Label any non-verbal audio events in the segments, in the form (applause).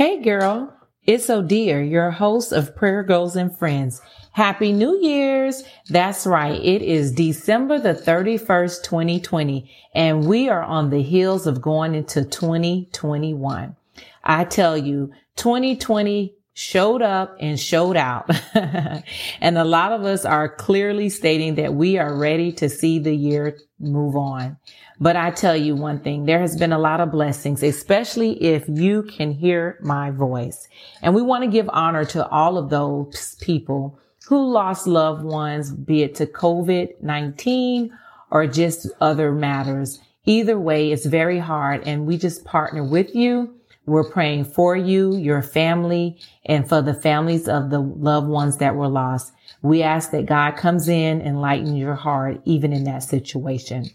Hey girl, it's Odia, your host of Prayer Goals and Friends. Happy New Year's. That's right. It is December the 31st, 2020, and we are on the heels of going into 2021. I tell you, 2020 showed up and showed out. (laughs) and a lot of us are clearly stating that we are ready to see the year move on. But I tell you one thing, there has been a lot of blessings, especially if you can hear my voice. And we want to give honor to all of those people who lost loved ones, be it to COVID-19 or just other matters. Either way, it's very hard and we just partner with you we're praying for you, your family, and for the families of the loved ones that were lost. We ask that God comes in and lighten your heart, even in that situation.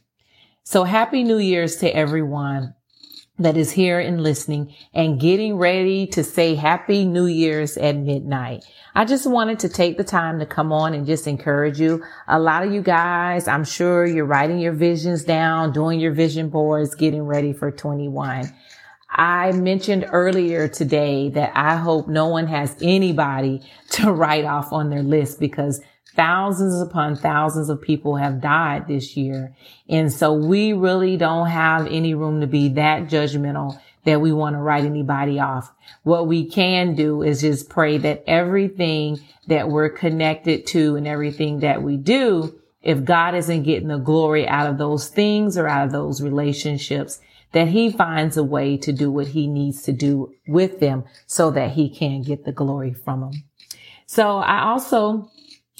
So happy New Year's to everyone that is here and listening and getting ready to say happy New Year's at midnight. I just wanted to take the time to come on and just encourage you. A lot of you guys, I'm sure you're writing your visions down, doing your vision boards, getting ready for 21. I mentioned earlier today that I hope no one has anybody to write off on their list because thousands upon thousands of people have died this year. And so we really don't have any room to be that judgmental that we want to write anybody off. What we can do is just pray that everything that we're connected to and everything that we do, if God isn't getting the glory out of those things or out of those relationships, that he finds a way to do what he needs to do with them so that he can get the glory from them. So I also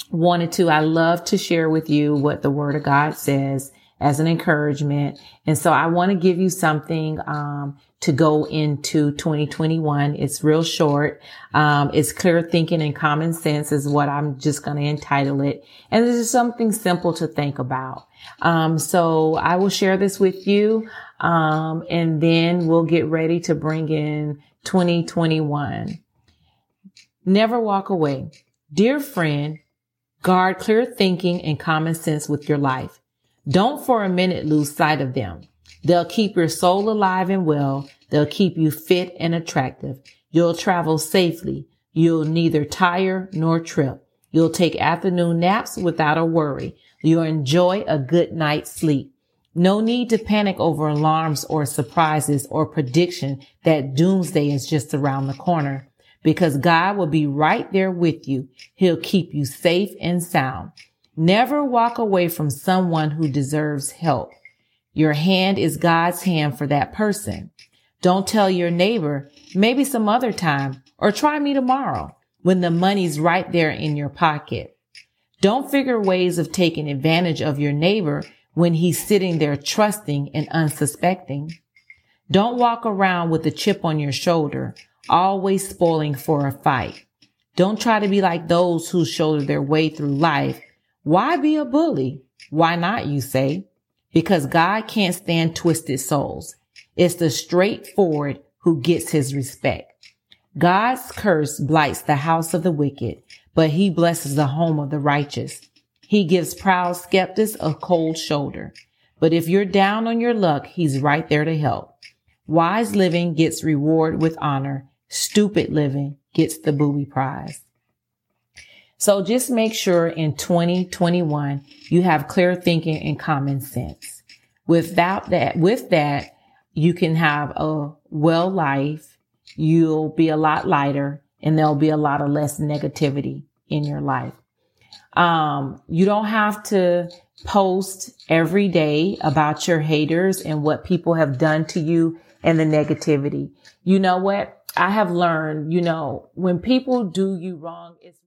wanted to, I love to share with you what the word of God says as an encouragement. And so I want to give you something, um, to go into 2021. It's real short. Um, it's clear thinking and common sense is what I'm just going to entitle it. And this is something simple to think about. Um, so I will share this with you. Um, and then we'll get ready to bring in 2021. Never walk away. Dear friend, guard clear thinking and common sense with your life. Don't for a minute lose sight of them. They'll keep your soul alive and well. They'll keep you fit and attractive. You'll travel safely. You'll neither tire nor trip. You'll take afternoon naps without a worry. You'll enjoy a good night's sleep. No need to panic over alarms or surprises or prediction that doomsday is just around the corner because God will be right there with you. He'll keep you safe and sound. Never walk away from someone who deserves help. Your hand is God's hand for that person. Don't tell your neighbor, maybe some other time, or try me tomorrow when the money's right there in your pocket. Don't figure ways of taking advantage of your neighbor when he's sitting there trusting and unsuspecting. Don't walk around with a chip on your shoulder, always spoiling for a fight. Don't try to be like those who shoulder their way through life. Why be a bully? Why not, you say? Because God can't stand twisted souls. It's the straightforward who gets his respect. God's curse blights the house of the wicked, but he blesses the home of the righteous. He gives proud skeptics a cold shoulder. But if you're down on your luck, he's right there to help. Wise living gets reward with honor. Stupid living gets the booby prize. So just make sure in 2021 you have clear thinking and common sense. Without that, with that, you can have a well life. You'll be a lot lighter and there'll be a lot of less negativity in your life. Um, you don't have to post every day about your haters and what people have done to you and the negativity. You know what? I have learned, you know, when people do you wrong, it's